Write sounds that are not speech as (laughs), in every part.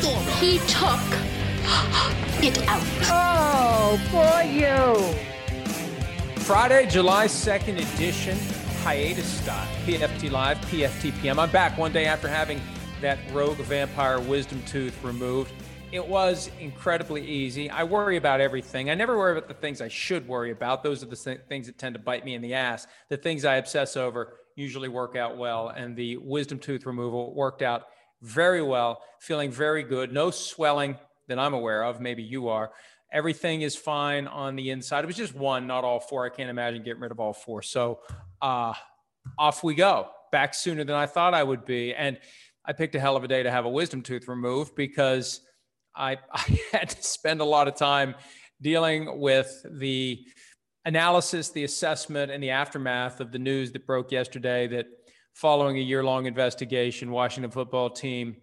Story? He took it out. Oh, for you. Friday, July 2nd edition, hiatus style. PFT Live, PFTPM. I'm back one day after having that rogue vampire wisdom tooth removed. It was incredibly easy. I worry about everything. I never worry about the things I should worry about. Those are the things that tend to bite me in the ass. The things I obsess over usually work out well. And the wisdom tooth removal worked out very well, feeling very good. No swelling that I'm aware of. Maybe you are. Everything is fine on the inside. It was just one, not all four. I can't imagine getting rid of all four. So uh, off we go. Back sooner than I thought I would be. And I picked a hell of a day to have a wisdom tooth removed because I, (laughs) I had to spend a lot of time dealing with the analysis, the assessment, and the aftermath of the news that broke yesterday that following a year long investigation, Washington football team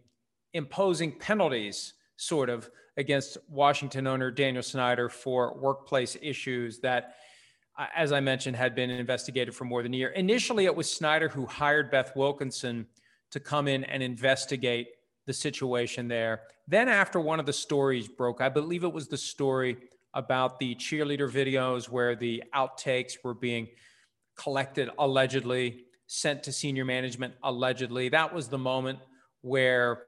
imposing penalties, sort of, against Washington owner Daniel Snyder for workplace issues that, uh, as I mentioned, had been investigated for more than a year. Initially, it was Snyder who hired Beth Wilkinson to come in and investigate the situation there. Then, after one of the stories broke, I believe it was the story about the cheerleader videos where the outtakes were being collected allegedly, sent to senior management allegedly. That was the moment where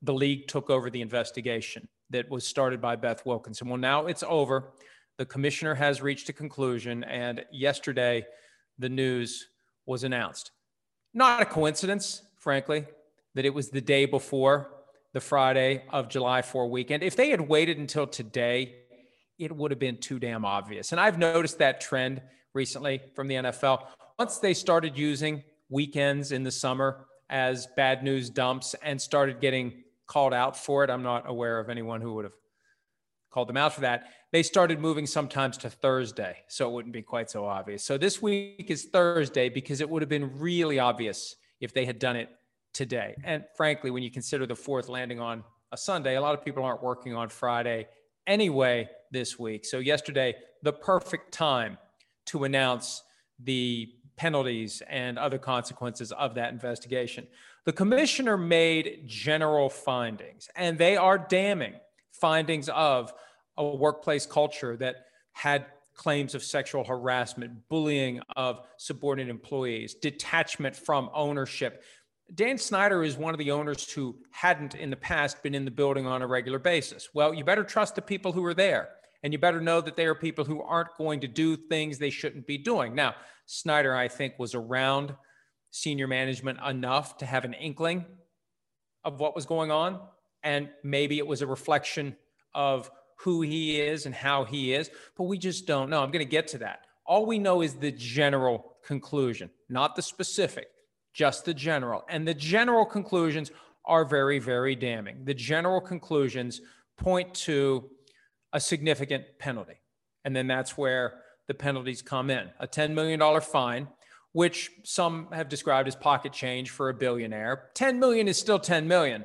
the league took over the investigation that was started by Beth Wilkinson. Well, now it's over. The commissioner has reached a conclusion, and yesterday the news was announced. Not a coincidence, frankly, that it was the day before the Friday of July 4 weekend. If they had waited until today, it would have been too damn obvious. And I've noticed that trend recently from the NFL. Once they started using weekends in the summer as bad news dumps and started getting called out for it. I'm not aware of anyone who would have called them out for that. They started moving sometimes to Thursday, so it wouldn't be quite so obvious. So this week is Thursday because it would have been really obvious if they had done it today. And frankly, when you consider the fourth landing on a Sunday, a lot of people aren't working on Friday anyway this week. So yesterday, the perfect time to announce the penalties and other consequences of that investigation. The commissioner made general findings, and they are damning findings of a workplace culture that had claims of sexual harassment, bullying of subordinate employees, detachment from ownership. Dan Snyder is one of the owners who hadn't in the past been in the building on a regular basis. Well, you better trust the people who are there, and you better know that they are people who aren't going to do things they shouldn't be doing. Now, Snyder, I think, was around senior management enough to have an inkling of what was going on. And maybe it was a reflection of who he is and how he is, but we just don't know. I'm going to get to that. All we know is the general conclusion, not the specific, just the general. And the general conclusions are very, very damning. The general conclusions point to a significant penalty. And then that's where the penalties come in a $10 million fine which some have described as pocket change for a billionaire. 10 million is still 10 million.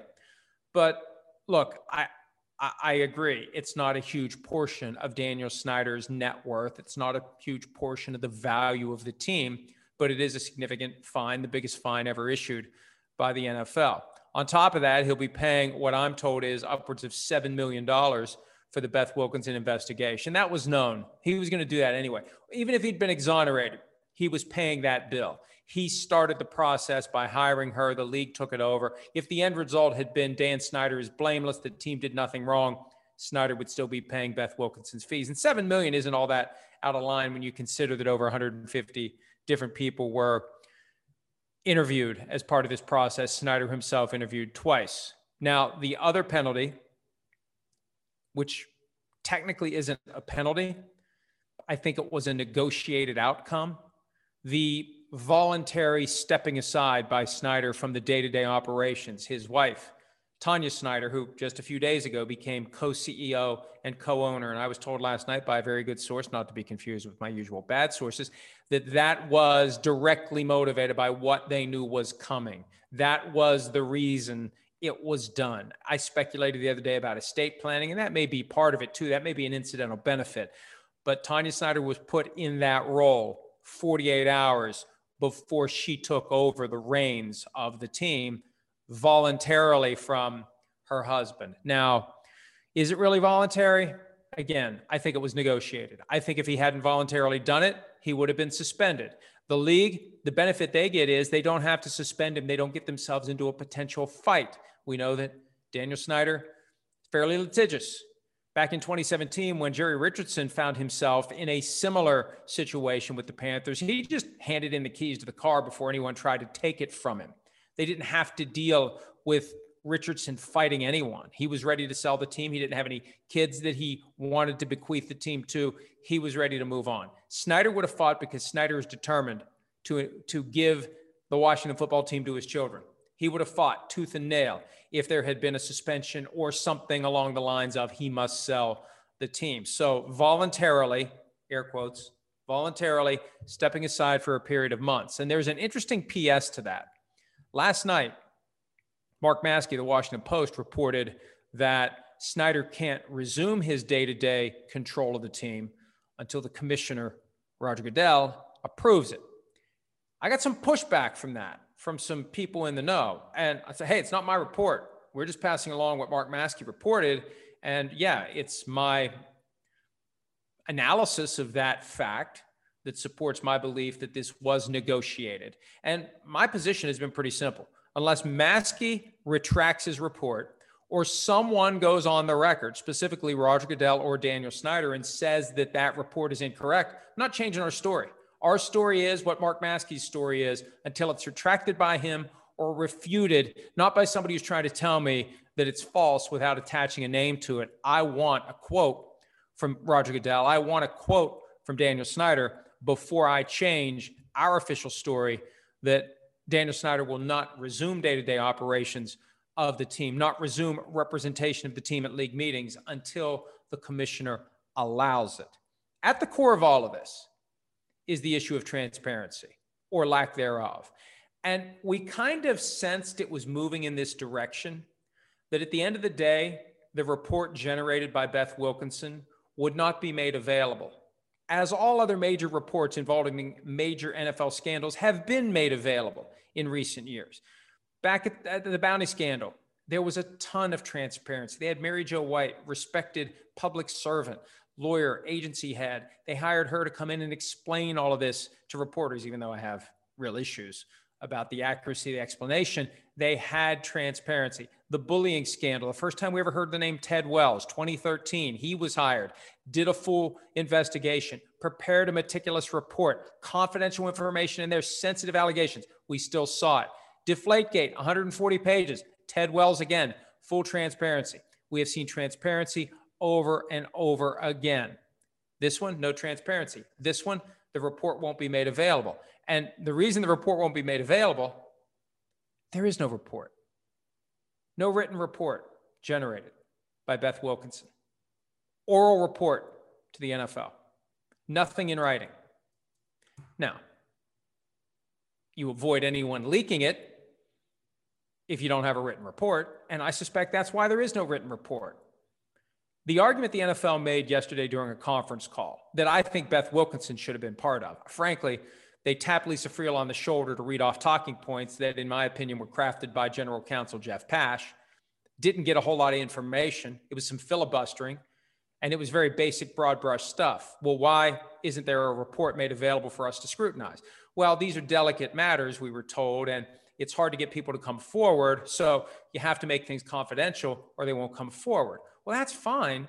But look, I, I, agree. It's not a huge portion of Daniel Snyder's net worth. It's not a huge portion of the value of the team, but it is a significant fine, the biggest fine ever issued by the NFL. On top of that, he'll be paying what I'm told is upwards of $7 million for the Beth Wilkinson investigation. That was known. He was going to do that anyway. Even if he'd been exonerated, he was paying that bill. He started the process by hiring her. The league took it over. If the end result had been Dan Snyder is blameless, the team did nothing wrong, Snyder would still be paying Beth Wilkinson's fees. And seven million isn't all that out of line when you consider that over 150 different people were interviewed as part of this process. Snyder himself interviewed twice. Now, the other penalty, which technically isn't a penalty, I think it was a negotiated outcome the voluntary stepping aside by Snyder from the day to day operations. His wife, Tanya Snyder, who just a few days ago became co CEO and co owner. And I was told last night by a very good source, not to be confused with my usual bad sources, that that was directly motivated by what they knew was coming. That was the reason it was done. I speculated the other day about estate planning, and that may be part of it too. That may be an incidental benefit. But Tanya Snyder was put in that role 48 hours before she took over the reins of the team voluntarily from her husband. Now, is it really voluntary? Again, I think it was negotiated. I think if he hadn't voluntarily done it, he would have been suspended. The league, the benefit they get is they don't have to suspend him. They don't get themselves into a potential fight. We know that Daniel Snyder, fairly litigious. Back in 2017, when Jerry Richardson found himself in a similar situation with the Panthers, he just handed in the keys to the car before anyone tried to take it from him. They didn't have to deal with Richardson fighting anyone. He was ready to sell the team. He didn't have any kids that he wanted to bequeath the team to. He was ready to move on. Snyder would have fought because Snyder is determined to, to give the Washington football team to his children. He would have fought tooth and nail if there had been a suspension or something along the lines of he must sell the team. So voluntarily, air quotes, voluntarily stepping aside for a period of months. And there's an interesting PS to that. Last night, Mark Maske, of the Washington Post, reported that Snyder can't resume his day to day control of the team until the commissioner, Roger Goodell, approves it. I got some pushback from that, from some people in the know. And I said, hey, it's not my report. We're just passing along what Mark Maske reported. And yeah, it's my analysis of that fact that supports my belief that this was negotiated. And my position has been pretty simple unless Maske retracts his report or someone goes on the record, specifically Roger Goodell or Daniel Snyder, and says that that report is incorrect, I'm not changing our story. Our story is what Mark Maske's story is until it's retracted by him or refuted, not by somebody who's trying to tell me that it's false without attaching a name to it. I want a quote from Roger Goodell. I want a quote from Daniel Snyder before I change our official story that Daniel Snyder will not resume day to day operations of the team, not resume representation of the team at league meetings until the commissioner allows it. At the core of all of this is the issue of transparency or lack thereof. And we kind of sensed it was moving in this direction that at the end of the day, the report generated by Beth Wilkinson would not be made available as all other major reports involving major NFL scandals have been made available in recent years. Back at, the bounty scandal, there was a ton of transparency. They had Mary Jo White, respected public servant, lawyer, agency head. They hired her to come in and explain all of this to reporters, even though I have real issues about the accuracy of the explanation. They had transparency. The bullying scandal, the first time we ever heard the name Ted Wells, 2013, he was hired, did a full investigation, prepared a meticulous report, confidential information in there, sensitive allegations. We still saw it. Deflategate, 140 pages. Ted Wells again, full transparency. We have seen transparency over and over again. This one, no transparency. This one, the report won't be made available. And the reason the report won't be made available, there is no report. No written report generated by Beth Wilkinson. Oral report to the NFL. Nothing in writing. Now, you avoid anyone leaking it if you don't have a written report. And I suspect that's why there is no written report. The argument the NFL made yesterday during a conference call that I think Beth Wilkinson should have been part of, frankly, they tapped Lisa Friel on the shoulder to read off talking points that, in my opinion, were crafted by General Counsel Jeff Pash. Didn't get a whole lot of information. It was some filibustering, and it was very basic, broad brush stuff. Well, why isn't there a report made available for us to scrutinize? Well, these are delicate matters, we were told, and it's hard to get people to come forward. So you have to make things confidential or they won't come forward. Well, that's fine.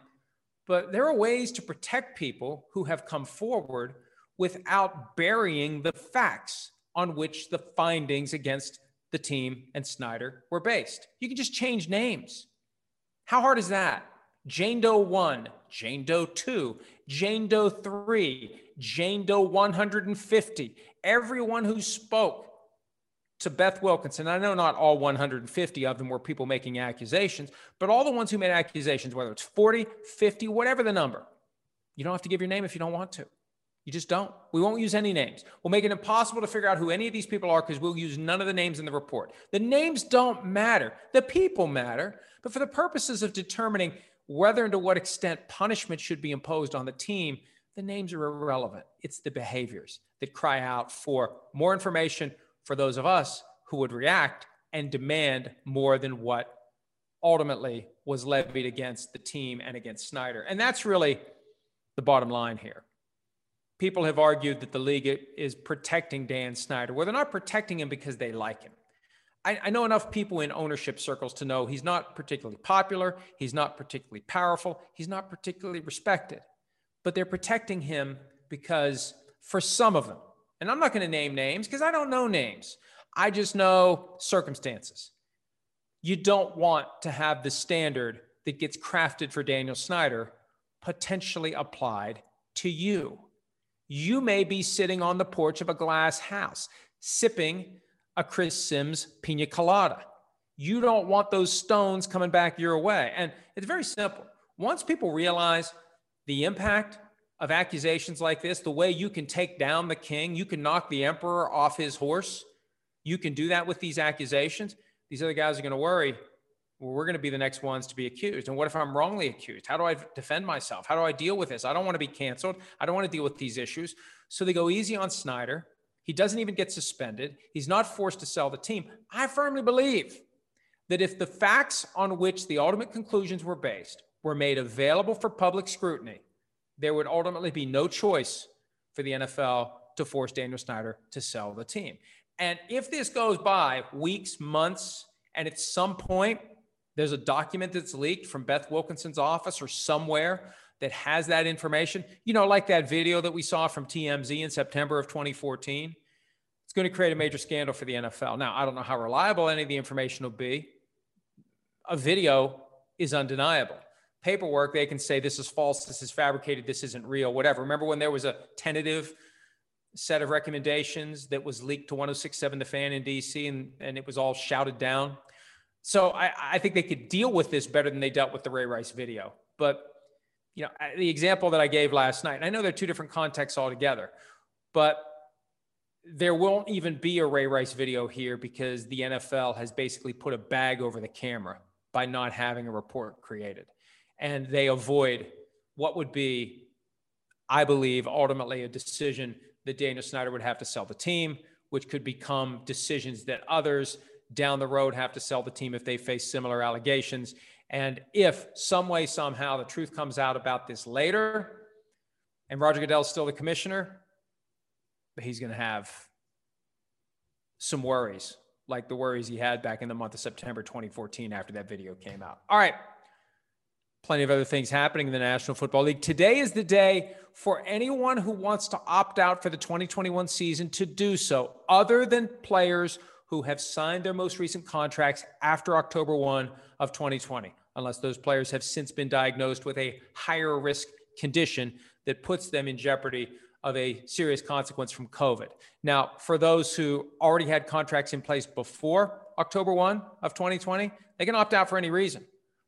But there are ways to protect people who have come forward without burying the facts on which the findings against the team and Snyder were based. You can just change names. How hard is that? Jane Doe 1, Jane Doe 2, Jane Doe 3, Jane Doe 150. Everyone who spoke to Beth Wilkinson, I know not all 150 of them were people making accusations, but all the ones who made accusations, whether it's 40, 50, whatever the number, you don't have to give your name if you don't want to. You just don't. We won't use any names. We'll make it impossible to figure out who any of these people are because we'll use none of the names in the report. The names don't matter. The people matter. But for the purposes of determining whether and to what extent punishment should be imposed on the team, the names are irrelevant. It's the behaviors that cry out for more information for those of us who would react and demand more than what ultimately was levied against the team and against Snyder. And that's really the bottom line here people have argued that the league is protecting Dan Snyder. Well, they're not protecting him because they like him. I, I, know enough people in ownership circles to know he's not particularly popular, he's not particularly powerful, he's not particularly respected. But they're protecting him because for some of them, and I'm not going to name names because I don't know names, I just know circumstances. You don't want to have the standard that gets crafted for Daniel Snyder potentially applied to you you may be sitting on the porch of a glass house sipping a Chris Simms pina colada. You don't want those stones coming back your way. And it's very simple. Once people realize the impact of accusations like this, the way you can take down the king, you can knock the emperor off his horse, you can do that with these accusations. These other guys are going to worry well, we're going to be the next ones to be accused. And what if I'm wrongly accused? How do I defend myself? How do I deal with this? I don't want to be canceled. I don't want to deal with these issues. So they go easy on Snyder. He doesn't even get suspended. He's not forced to sell the team. I firmly believe that if the facts on which the ultimate conclusions were based were made available for public scrutiny, there would ultimately be no choice for the NFL to force Daniel Snyder to sell the team. And if this goes by weeks, months, and at some point there's a document that's leaked from Beth Wilkinson's office or somewhere that has that information. You know, like that video that we saw from TMZ in September of 2014. It's going to create a major scandal for the NFL. Now, I don't know how reliable any of the information will be. A video is undeniable. Paperwork, they can say this is false, this is fabricated, this isn't real, whatever. Remember when there was a tentative set of recommendations that was leaked to 1067 The Fan in DC and, and it was all shouted down? So I, I think they could deal with this better than they dealt with the Ray Rice video. But you know, the example that I gave last night, I know they're two different contexts altogether, but there won't even be a Ray Rice video here because the NFL has basically put a bag over the camera by not having a report created. And they avoid what would be, I believe, ultimately a decision that Daniel Snyder would have to sell the team, which could become decisions that others down the road have to sell the team if they face similar allegations. And if some way, somehow, the truth comes out about this later, and Roger Goodell's still the commissioner, he's going to have some worries, like the worries he had back in the month of September 2014 after that video came out. All right. Plenty of other things happening in the National Football League. Today is the day for anyone who wants to opt out for the 2021 season to do so, other than players who have signed their most recent contracts after October 1 of 2020, unless those players have since been diagnosed with a higher risk condition that puts them in jeopardy of a serious consequence from COVID. Now, for those who already had contracts in place before October 1 of 2020, they can opt out for any reason.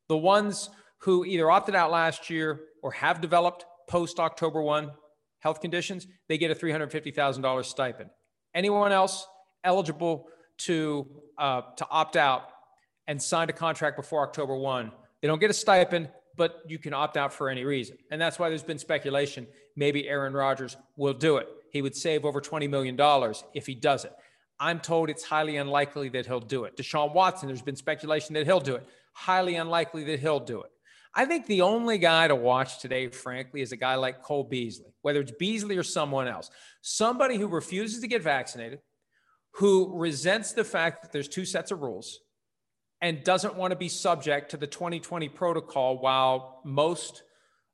The ones who either opted out last year or have developed post October 1 health conditions, they get a $350,000 stipend. Anyone else eligible to uh, to opt out and signed a contract before October 1, they don't get a stipend, but you can opt out for any reason. And that's why there's been speculation maybe Aaron Rodgers will do it. He would save over $20 million if he does it. I'm told it's highly unlikely that he'll do it. Deshaun Watson, there's been speculation that he'll do it. Highly unlikely that he'll do it. I think the only guy to watch today, frankly, is a guy like Cole Beasley, whether it's Beasley or someone else. Somebody who refuses to get vaccinated, who resents the fact that there's two sets of rules and doesn't want to be subject to the 2020 protocol while most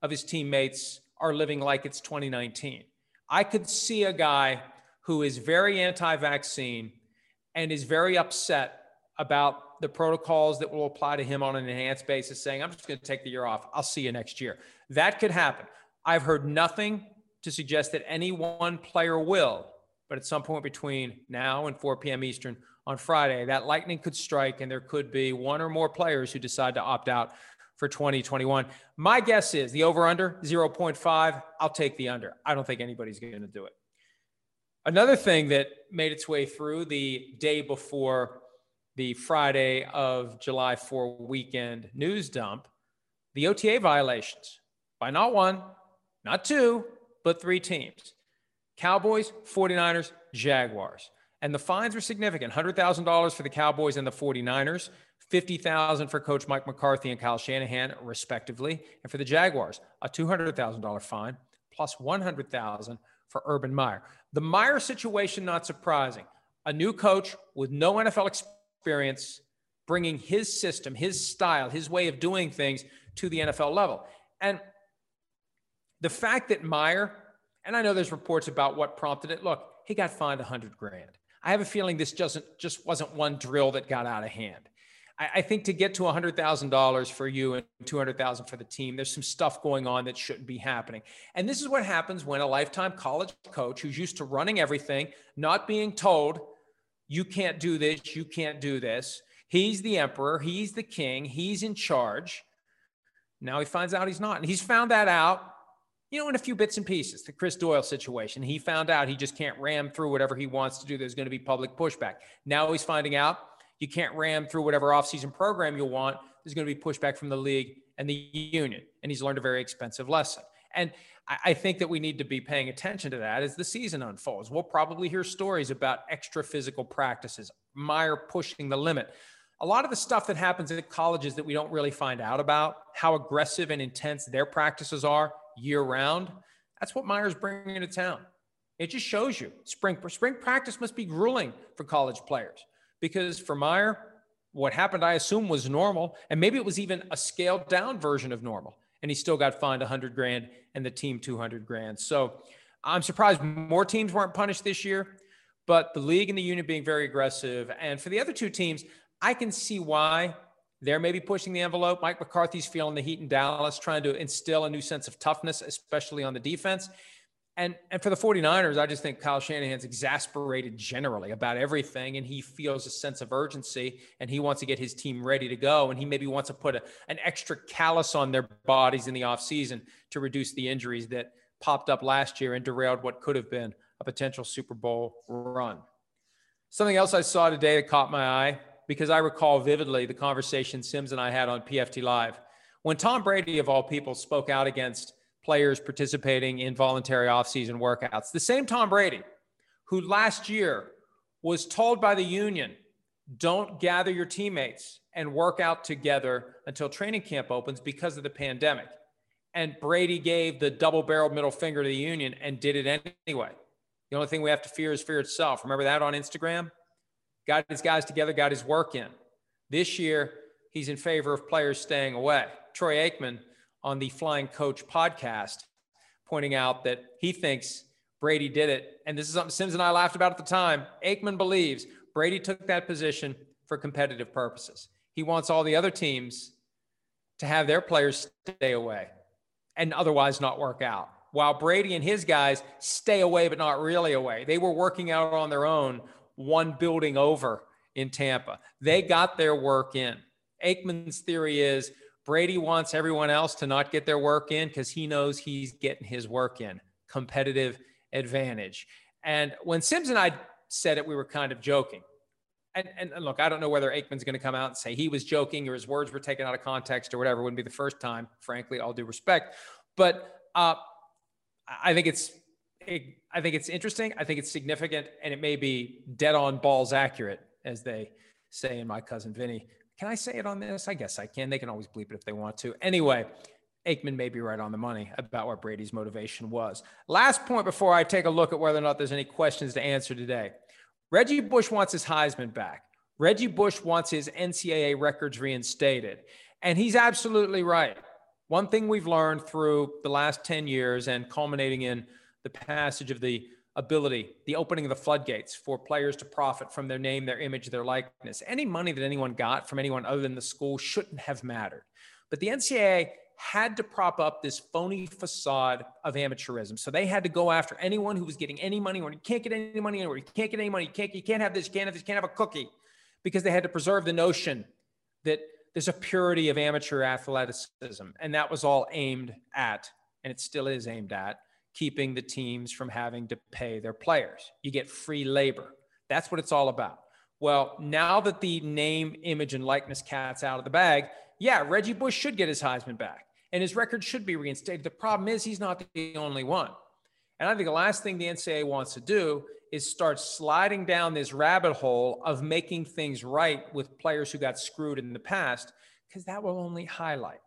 of his teammates are living like it's 2019. I could see a guy who is very anti vaccine and is very upset about the protocols that will apply to him on an enhanced basis, saying, I'm just going to take the year off. I'll see you next year. That could happen. I've heard nothing to suggest that any one player will, but at some point between now and 4 p.m. Eastern on Friday, that lightning could strike and there could be one or more players who decide to opt out for 2021. My guess is the over under 0.5. I'll take the under. I don't think anybody's going to do it. Another thing that made its way through the day before the Friday of July 4 weekend news dump the OTA violations by not one, not two, but three teams Cowboys, 49ers, Jaguars. And the fines were significant $100,000 for the Cowboys and the 49ers, $50,000 for coach Mike McCarthy and Kyle Shanahan respectively, and for the Jaguars, a $200,000 fine plus plus $100,000 for Urban Meyer. The Meyer situation not surprising. A new coach with no NFL experience bringing his system, his style, his way of doing things to the NFL level. And the fact that Meyer, and I know there's reports about what prompted it. Look, he got fined 100 grand. I have a feeling this just wasn't one drill that got out of hand. I, I think to get to $100,000 for you and 200,000 for the team, there's some stuff going on that shouldn't be happening. And this is what happens when a lifetime college coach who's used to running everything, not being told, you can't do this, you can't do this. He's the emperor, he's the king, he's in charge. Now he finds out he's not. And he's found that out you know, in a few bits and pieces. The Chris Doyle situation, he found out he just can't ram through whatever he wants to do. There's going to be public pushback. Now he's finding out you can't ram through whatever offseason program you want. There's going to be pushback from the league and the union. And he's learned a very expensive lesson. And I think that we need to be paying attention to that as the season unfolds. We'll probably hear stories about extra physical practices, Meyer pushing the limit. A lot of the stuff that happens at colleges that we don't really find out about, how aggressive and intense their practices are, year round. That's what Meyer's bringing to town. It just shows you spring spring practice must be grueling for college players because for Meyer, what happened, I assume, was normal, and maybe it was even a scaled down version of normal, and he still got fined 100 grand and the team 200 grand. So I'm surprised more teams weren't punished this year, but the league and the union being very aggressive, and for the other two teams, I can see why they're maybe pushing the envelope. Mike McCarthy's feeling the heat in Dallas, trying to instill a new sense of toughness, especially on the defense. And, and for the 49ers, I just think Kyle Shanahan's exasperated generally about everything. And he feels a sense of urgency and he wants to get his team ready to go. And he maybe wants to put a, an extra callus on their bodies in the offseason to reduce the injuries that popped up last year and derailed what could have been a potential Super Bowl run. Something else I saw today that caught my eye because I recall vividly the conversation Simms and I had on PFT Live when Tom Brady, of all people, spoke out against players participating in voluntary offseason workouts. The same Tom Brady who last year was told by the union, don't gather your teammates and work out together until training camp opens because of the pandemic. And Brady gave the double barreled middle finger to the union and did it anyway. The only thing we have to fear is fear itself. Remember that on Instagram? got his guys together, got his work in. This year, he's in favor of players staying away. Troy Aikman on the Flying Coach podcast pointing out that he thinks Brady did it. And this is something Simms and I laughed about at the time. Aikman believes Brady took that position for competitive purposes. He wants all the other teams to have their players stay away and otherwise not work out. While Brady and his guys stay away, but not really away. They were working out on their own one building over in Tampa. They got their work in. Aikman's theory is Brady wants everyone else to not get their work in because he knows he's getting his work in. Competitive advantage. And when Simms and I said it, we were kind of joking. And, and, look, I don't know whether Aikman's going to come out and say he was joking or his words were taken out of context or whatever. Wouldn't be the first time, frankly, all due respect. But uh, I think it's it, I think it's interesting. I think it's significant, and it may be dead on balls accurate, as they say in my cousin Vinny. Can I say it on this? I guess I can. They can always bleep it if they want to. Anyway, Aikman may be right on the money about what Brady's motivation was. Last point before I take a look at whether or not there's any questions to answer today. Reggie Bush wants his Heisman back. Reggie Bush wants his NCAA records reinstated. And he's absolutely right. One thing we've learned through the last 10 years and culminating in the passage of the ability, the opening of the floodgates for players to profit from their name, their image, their likeness. Any money that anyone got from anyone other than the school shouldn't have mattered. But the NCAA had to prop up this phony facade of amateurism. So they had to go after anyone who was getting any money or you can't get any money anywhere. You can't get any money. You can't, you can't have this, you can't have this, you can't have a cookie because they had to preserve the notion that there's a purity of amateur athleticism. And that was all aimed at, and it still is aimed at, keeping the teams from having to pay their players. You get free labor. That's what it's all about. Well, now that the name, image, and likeness cat's out of the bag, yeah, Reggie Bush should get his Heisman back and his record should be reinstated. The problem is he's not the only one. And I think the last thing the NCAA wants to do is start sliding down this rabbit hole of making things right with players who got screwed in the past, because that will only highlight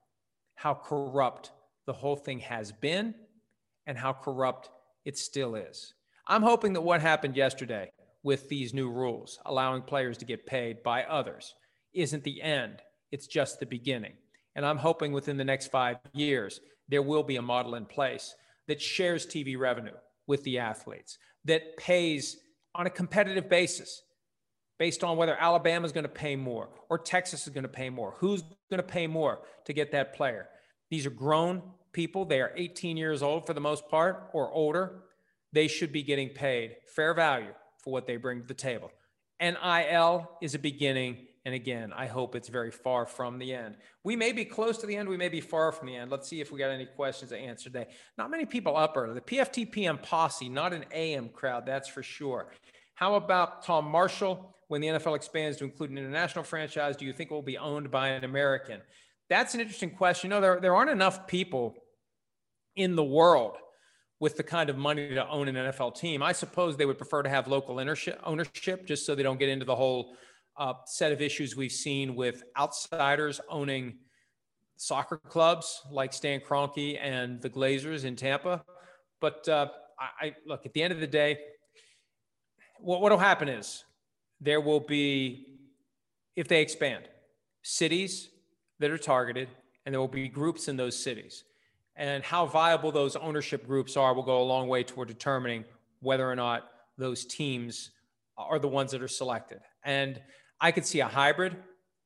how corrupt the whole thing has been and how corrupt it still is. I'm hoping that what happened yesterday with these new rules, allowing players to get paid by others, isn't the end. It's just the beginning. And I'm hoping within the next five years, there will be a model in place that shares TV revenue with the athletes, that pays on a competitive basis based on whether Alabama is going to pay more or Texas is going to pay more. Who's going to pay more to get that player? These are grown people. They are 18 years old for the most part or older. They should be getting paid fair value for what they bring to the table. NIL is a beginning and again, I hope it's very far from the end. We may be close to the end. We may be far from the end. Let's see if we got any questions to answer today. Not many people up early. The PFTPM posse, not an AM crowd, that's for sure. How about Tom Marshall? When the NFL expands to include an international franchise, do you think it will be owned by an American? That's an interesting question. You know, there, there aren't enough people in the world with the kind of money to own an NFL team. I suppose they would prefer to have local ownership, just so they don't get into the whole uh, set of issues we've seen with outsiders owning soccer clubs like Stan Kroenke and the Glazers in Tampa. But uh, I, I, look at the end of the day, what will happen is there will be, if they expand, cities that are targeted, and there will be groups in those cities. And how viable those ownership groups are will go a long way toward determining whether or not those teams are the ones that are selected. And I could see a hybrid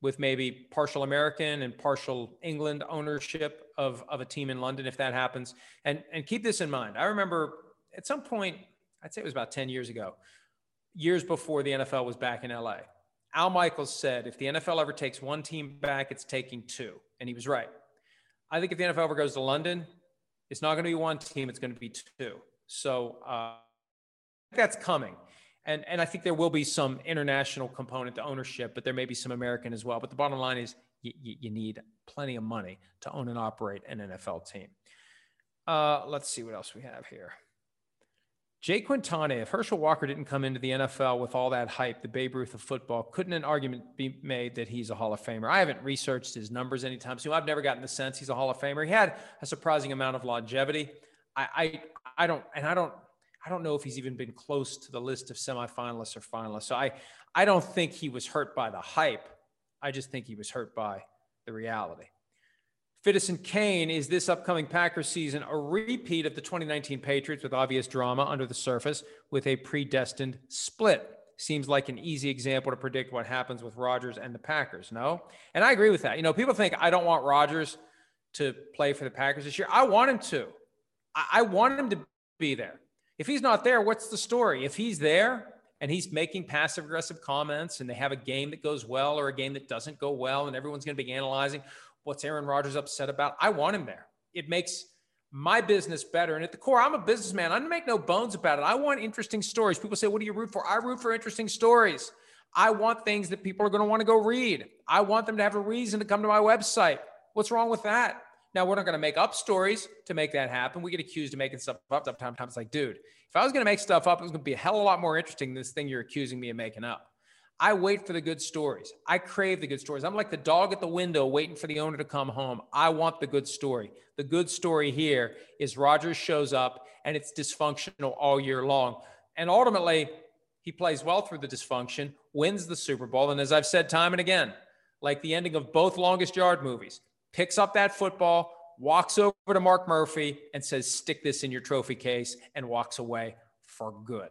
with maybe partial American and partial England ownership of, of a team in London if that happens. And, and keep this in mind. I remember at some point, I'd say it was about 10 years ago, years before the NFL was back in LA. Al Michaels said, if the NFL ever takes one team back, it's taking two. And he was right. I think if the NFL ever goes to London, it's not going to be one team, it's going to be two. So uh, that's coming and and I think there will be some international component to ownership, but there may be some American as well. But the bottom line is you, you need plenty of money to own and operate an NFL team. Uh, let's see what else we have here. Jay Quintana, if Herschel Walker didn't come into the NFL with all that hype, the Babe Ruth of football, couldn't an argument be made that he's a Hall of Famer? I haven't researched his numbers anytime soon. I've never gotten the sense he's a Hall of Famer. He had a surprising amount of longevity. I, I, I don't, and I don't I don't know if he's even been close to the list of semifinalists or finalists. So I, I don't think he was hurt by the hype. I just think he was hurt by the reality. Fittison Kane, is this upcoming Packers season a repeat of the 2019 Patriots with obvious drama under the surface with a predestined split? Seems like an easy example to predict what happens with Rodgers and the Packers, no? And I agree with that. You know, people think I don't want Rodgers to play for the Packers this year. I want him to. I, I want him to be there. If he's not there, what's the story? If he's there and he's making passive aggressive comments and they have a game that goes well or a game that doesn't go well and everyone's going to be analyzing what's Aaron Rodgers upset about, I want him there. It makes my business better. And at the core, I'm a businessman. I make no bones about it. I want interesting stories. People say, What do you root for? I root for interesting stories. I want things that people are going to want to go read. I want them to have a reason to come to my website. What's wrong with that? Now we're not going to make up stories to make that happen. We get accused of making stuff up. Sometimes it's like, dude, if I was going to make stuff up, it was going to be a hell of a lot more interesting than this thing you're accusing me of making up. I wait for the good stories. I crave the good stories. I'm like the dog at the window waiting for the owner to come home. I want the good story. The good story here is Rodgers shows up and it's dysfunctional all year long. And ultimately, he plays well through the dysfunction, wins the Super Bowl. And as I've said time and again, like the ending of both longest yard movies, picks up that football, walks over to Mark Murphy and says, Stick this in your trophy case, and walks away for good.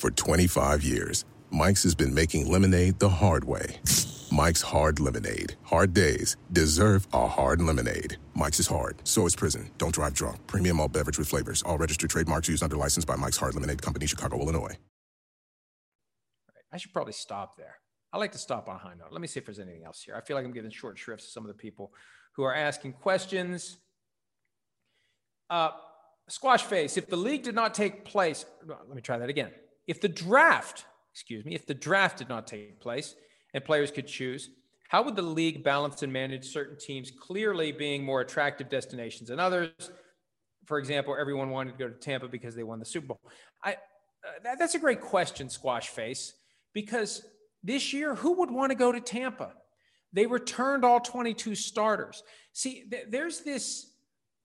For 25 years, Mike's has been making lemonade the hard way. Mike's Hard Lemonade. Hard days deserve a hard lemonade. Mike's is hard, so is prison. Don't drive drunk. Premium all beverage with flavors. All registered trademarks used under license by Mike's Hard Lemonade Company, Chicago, Illinois. I should probably stop there. I like to stop on a high note. Let me see if there's anything else here. I feel like I'm giving short shrifts to some of the people who are asking questions. Uh, squash face. If the league did not take place, let me try that again. If the draft, excuse me, if the draft did not take place and players could choose, how would the league balance and manage certain teams clearly being more attractive destinations than others? For example, everyone wanted to go to Tampa because they won the Super Bowl. I, uh, that, that's a great question, Squash Face, because this year, who would want to go to Tampa? They returned all 22 starters. See, th- there's this,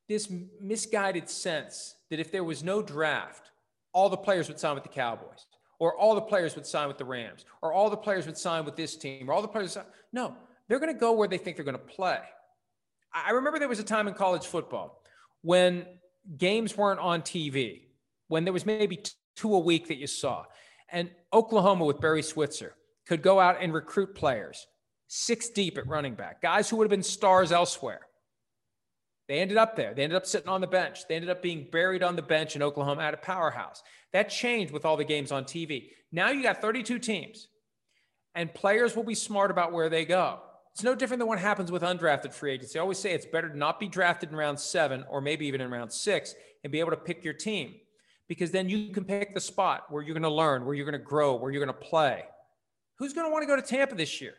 this misguided sense that if there was no draft, all the players would sign with the Cowboys, or all the players would sign with the Rams, or all the players would sign with this team, or all the players. No, they're going to go where they think they're going to play. I remember there was a time in college football when games weren't on TV, when there was maybe two a week that you saw. And Oklahoma with Barry Switzer could go out and recruit players six deep at running back, guys who would have been stars elsewhere. They ended up there. They ended up sitting on the bench. They ended up being buried on the bench in Oklahoma at a powerhouse. That changed with all the games on TV. Now you got 32 teams, and players will be smart about where they go. It's no different than what happens with undrafted free agency. I always say it's better to not be drafted in round seven or maybe even in round six and be able to pick your team because then you can pick the spot where you're going to learn, where you're going to grow, where you're going to play. Who's going to want to go to Tampa this year?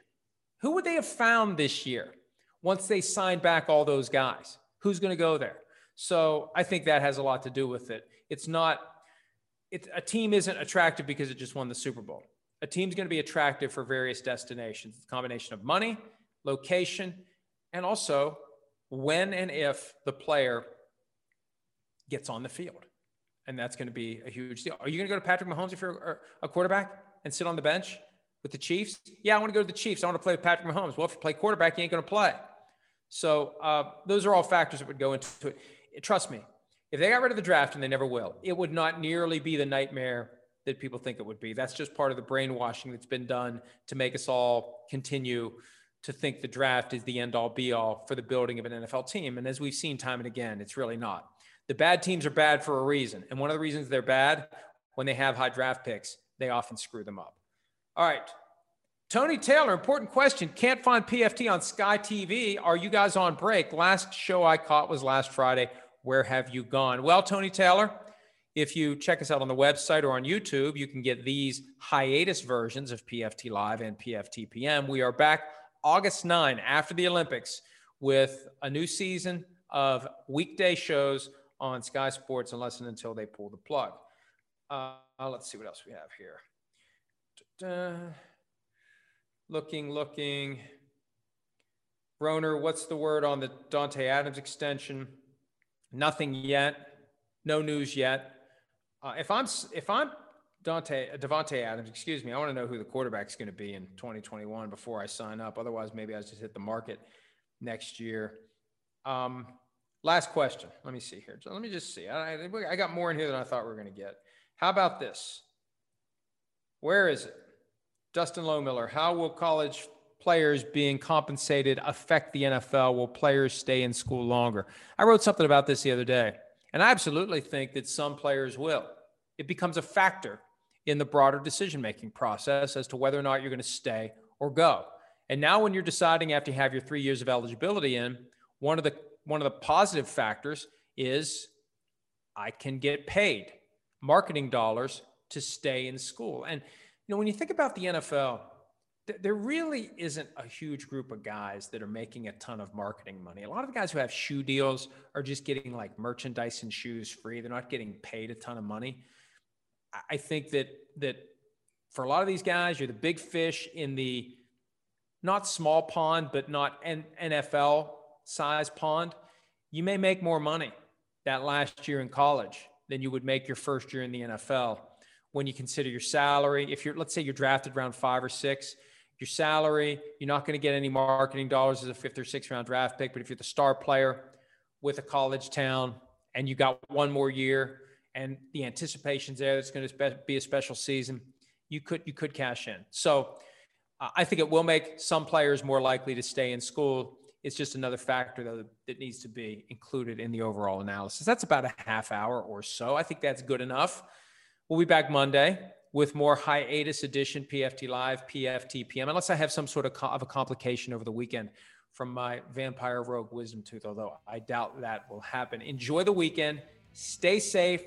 Who would they have found this year once they signed back all those guys? Who's going to go there? So I think that has a lot to do with it. It's not, it's, a team isn't attractive because it just won the Super Bowl. A team's going to be attractive for various destinations. It's a combination of money, location, and also when and if the player gets on the field. And that's going to be a huge deal. Are you going to go to Patrick Mahomes if you're a quarterback and sit on the bench? with the Chiefs? Yeah, I want to go to the Chiefs. I want to play with Patrick Mahomes. Well, if you play quarterback, you ain't going to play. So uh, those are all factors that would go into it. Trust me, if they got rid of the draft, and they never will, it would not nearly be the nightmare that people think it would be. That's just part of the brainwashing that's been done to make us all continue to think the draft is the end all be all for the building of an NFL team. And as we've seen time and again, it's really not. The bad teams are bad for a reason. And one of the reasons they're bad, when they have high draft picks, they often screw them up. All right. Tony Taylor, important question. Can't find PFT on Sky TV. Are you guys on break? Last show I caught was last Friday. Where have you gone? Well, Tony Taylor, if you check us out on the website or on YouTube, you can get these hiatus versions of PFT Live and PFT PM. We are back August 9 after the Olympics with a new season of weekday shows on Sky Sports unless and until they pull the plug. Uh, let's see what else we have here. Uh, looking, looking. Broner, what's the word on the Dante Adams extension? Nothing yet. No news yet. Uh, if I'm if I'm Dante uh, Davante Adams, excuse me, I want to know who the quarterback's going to be in 2021 before I sign up. Otherwise, maybe I just hit the market next year. Um, last question. Let me see here. So Let me just see. I, I got more in here than I thought we were going to get. How about this? Where is it? Justin Lowmiller, how will college players being compensated affect the NFL? Will players stay in school longer? I wrote something about this the other day, and I absolutely think that some players will. it becomes a factor in the broader decision making process as to whether or not you're going to stay or go. And now, when you're deciding after you have your three years of eligibility in, one of the one of the positive factors is I can get paid marketing dollars to stay in school. And you know, when you think about the NFL, th- there really isn't a huge group of guys that are making a ton of marketing money. A lot of the guys who have shoe deals are just getting like merchandise and shoes free. They're not getting paid a ton of money. I think that that for a lot of these guys, you're the big fish in the not small pond, but not N- NFL size pond. You may make more money that last year in college than you would make your first year in the NFL when you consider your salary. If you're, let's say, you're drafted round five or six, your salary, you're not going to get any marketing dollars as a fifth or sixth round draft pick. But if you're the star player with a college town and you got one more year, and the anticipation's there. It's going to be a special season. You could you could cash in. So uh, I think it will make some players more likely to stay in school. It's just another factor though that needs to be included in the overall analysis. That's about a half hour or so. I think that's good enough. We'll be back Monday with more hiatus edition PFT Live, PFT PM, unless I have some sort of, co- of a complication over the weekend from my vampire rogue wisdom tooth, although I doubt that will happen. Enjoy the weekend. Stay safe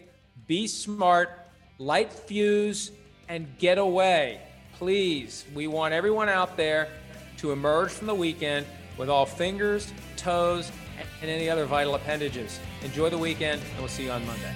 be smart, light fuse, and get away. Please, we want everyone out there to emerge from the weekend with all fingers, toes, and any other vital appendages. Enjoy the weekend, and we'll see you on Monday.